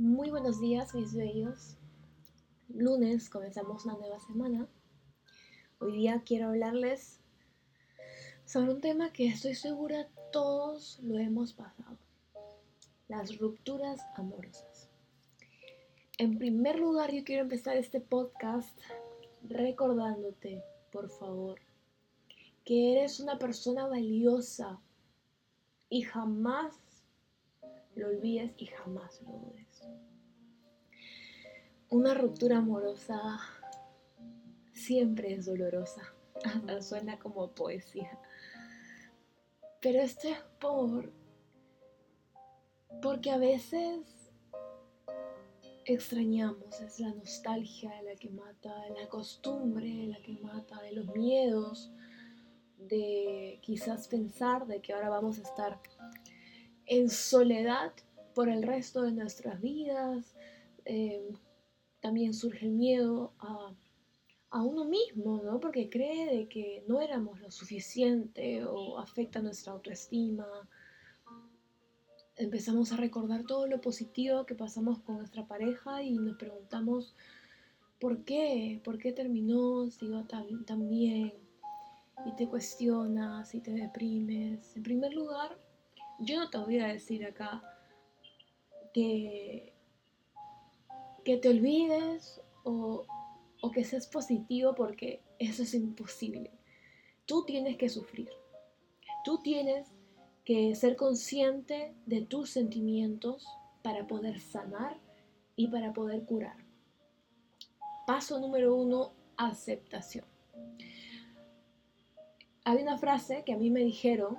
Muy buenos días, mis bellos. Lunes comenzamos una nueva semana. Hoy día quiero hablarles sobre un tema que estoy segura todos lo hemos pasado. Las rupturas amorosas. En primer lugar, yo quiero empezar este podcast recordándote, por favor, que eres una persona valiosa y jamás lo olvides y jamás lo dudes. Una ruptura amorosa siempre es dolorosa, hasta suena como poesía. Pero esto es por porque a veces extrañamos, es la nostalgia la que mata, la costumbre la que mata, de los miedos, de quizás pensar de que ahora vamos a estar en soledad por el resto de nuestras vidas. Eh, también surge el miedo a, uno mismo, ¿no? Porque cree de que no éramos lo suficiente o afecta nuestra autoestima. Empezamos a recordar todo lo positivo que pasamos con nuestra pareja y nos preguntamos por qué, por qué terminó, si iba tan, tan bien, y te cuestionas y te deprimes. En primer lugar, yo no te voy a decir acá que, que te olvides o, o que seas positivo porque eso es imposible. Tú tienes que sufrir. Tú tienes que ser consciente de tus sentimientos para poder sanar y para poder curar. Paso número uno, aceptación. Hay una frase que a mí me dijeron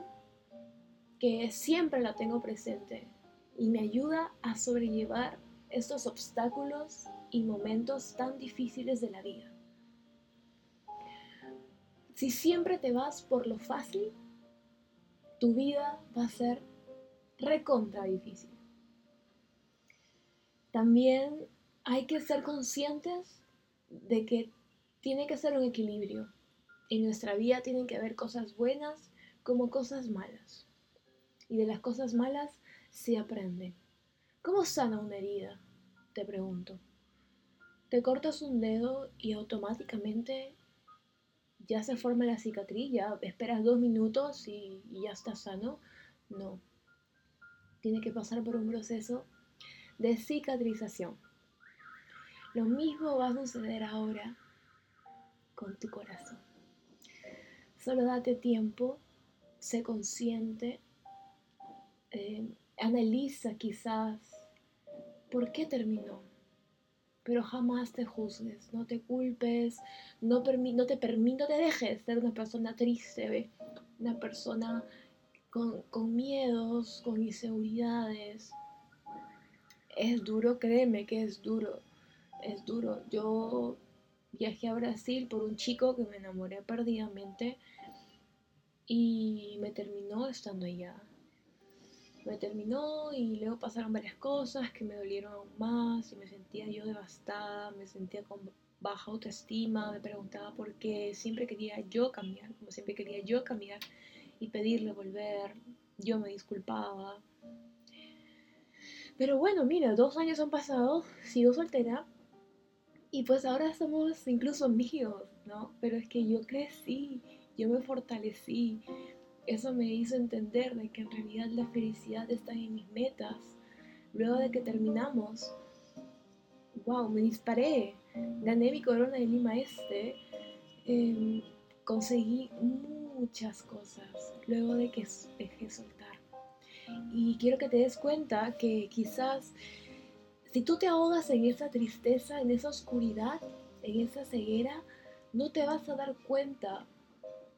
que siempre la tengo presente y me ayuda a sobrellevar estos obstáculos y momentos tan difíciles de la vida. Si siempre te vas por lo fácil, tu vida va a ser recontra difícil. También hay que ser conscientes de que tiene que ser un equilibrio. En nuestra vida tienen que haber cosas buenas como cosas malas y de las cosas malas se aprende. ¿Cómo sana una herida? Te pregunto. Te cortas un dedo y automáticamente ya se forma la cicatriz, ya esperas dos minutos y, y ya está sano. No. Tiene que pasar por un proceso de cicatrización. Lo mismo va a suceder ahora con tu corazón. Solo date tiempo, sé consciente eh, analiza quizás por qué terminó, pero jamás te juzgues, no te culpes, no, no te permito, te dejes ser una persona triste, una persona con, con miedos, con inseguridades. Es duro, créeme que es duro, es duro. Yo viajé a Brasil por un chico que me enamoré perdidamente y me terminó estando allá me terminó y luego pasaron varias cosas que me dolieron aún más y me sentía yo devastada, me sentía con baja autoestima, me preguntaba por qué, siempre quería yo cambiar, como siempre quería yo cambiar y pedirle volver, yo me disculpaba. Pero bueno, mira, dos años han pasado, sigo soltera y pues ahora somos incluso amigos, ¿no? Pero es que yo crecí, yo me fortalecí, eso me hizo entender de que en realidad la felicidad está en mis metas. Luego de que terminamos, wow, me disparé, gané mi corona de Lima Este, em, conseguí muchas cosas luego de que dejé soltar. Y quiero que te des cuenta que quizás si tú te ahogas en esa tristeza, en esa oscuridad, en esa ceguera, no te vas a dar cuenta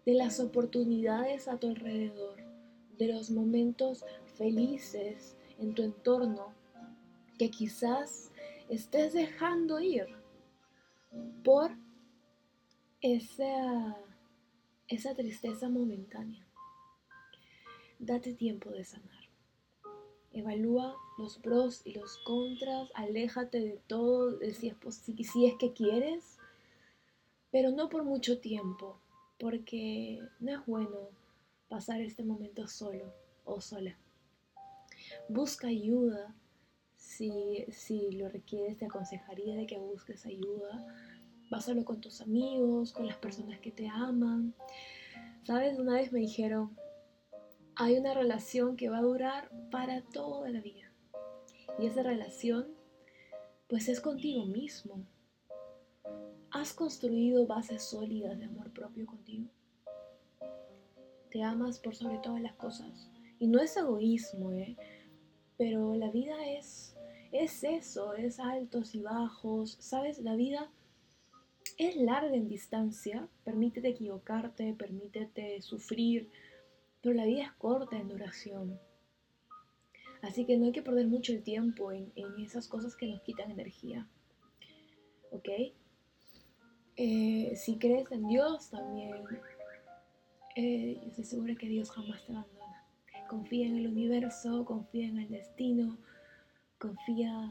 de las oportunidades a tu alrededor, de los momentos felices en tu entorno que quizás estés dejando ir por esa, esa tristeza momentánea. Date tiempo de sanar. Evalúa los pros y los contras, aléjate de todo si es, si es que quieres, pero no por mucho tiempo, porque no es bueno pasar este momento solo o sola. Busca ayuda Si, si lo requieres, te aconsejaría de que busques ayuda. Pásalo con tus amigos, con las personas que te aman. Sabes, una vez me dijeron, hay una relación que va a durar para toda la vida. Y esa relación, pues es contigo mismo. ¿Has construido bases sólidas de amor propio contigo? Te amas por sobre todas las cosas. Y no es egoísmo, ¿eh? Pero la vida es, es eso, es altos y bajos. ¿Sabes? La vida es larga en distancia. Permítete equivocarte, permítete sufrir, pero la vida es corta en duración. Así que no hay que perder mucho el tiempo en, esas cosas que nos quitan energía. ¿Ok? Eh, si crees en Dios también, eh, estoy segura que Dios jamás te abandona. Confía en el universo, confía en el destino, confía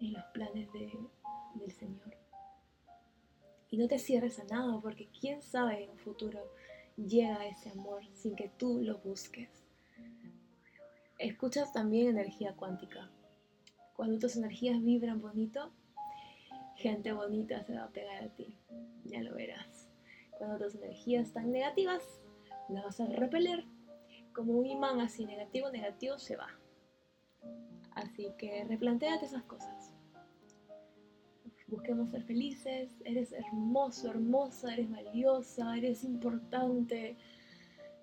en los planes del Señor. Y no te cierres a nada, porque quién sabe en un futuro llega ese amor sin que tú lo busques. Escuchas también energía cuántica. Cuando tus energías vibran bonito, gente bonita se va a pegar a ti. Ya lo verás. Cuando tus energías están negativas, las vas a repeler. Como un imán así negativo, negativo se va. Así que replanteate esas cosas busquemos ser felices, eres hermoso, hermosa, eres valiosa, eres importante.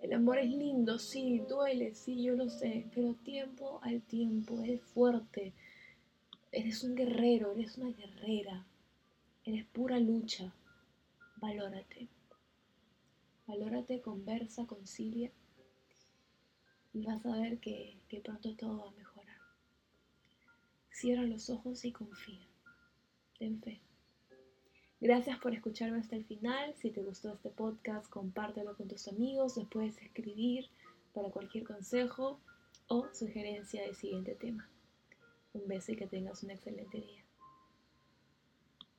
El amor es lindo, sí, duele, sí, yo lo sé, pero tiempo al tiempo, eres fuerte, eres un guerrero, eres una guerrera, eres pura lucha. Valórate. Valórate, conversa, concilia y vas a ver que, que pronto todo va a mejorar. Cierra los ojos y confía ten fe. Gracias por escucharme hasta el final. Si te gustó este podcast, compártelo con tus amigos. Les puedes escribir para cualquier consejo o sugerencia del siguiente tema. Un beso y que tengas un excelente día.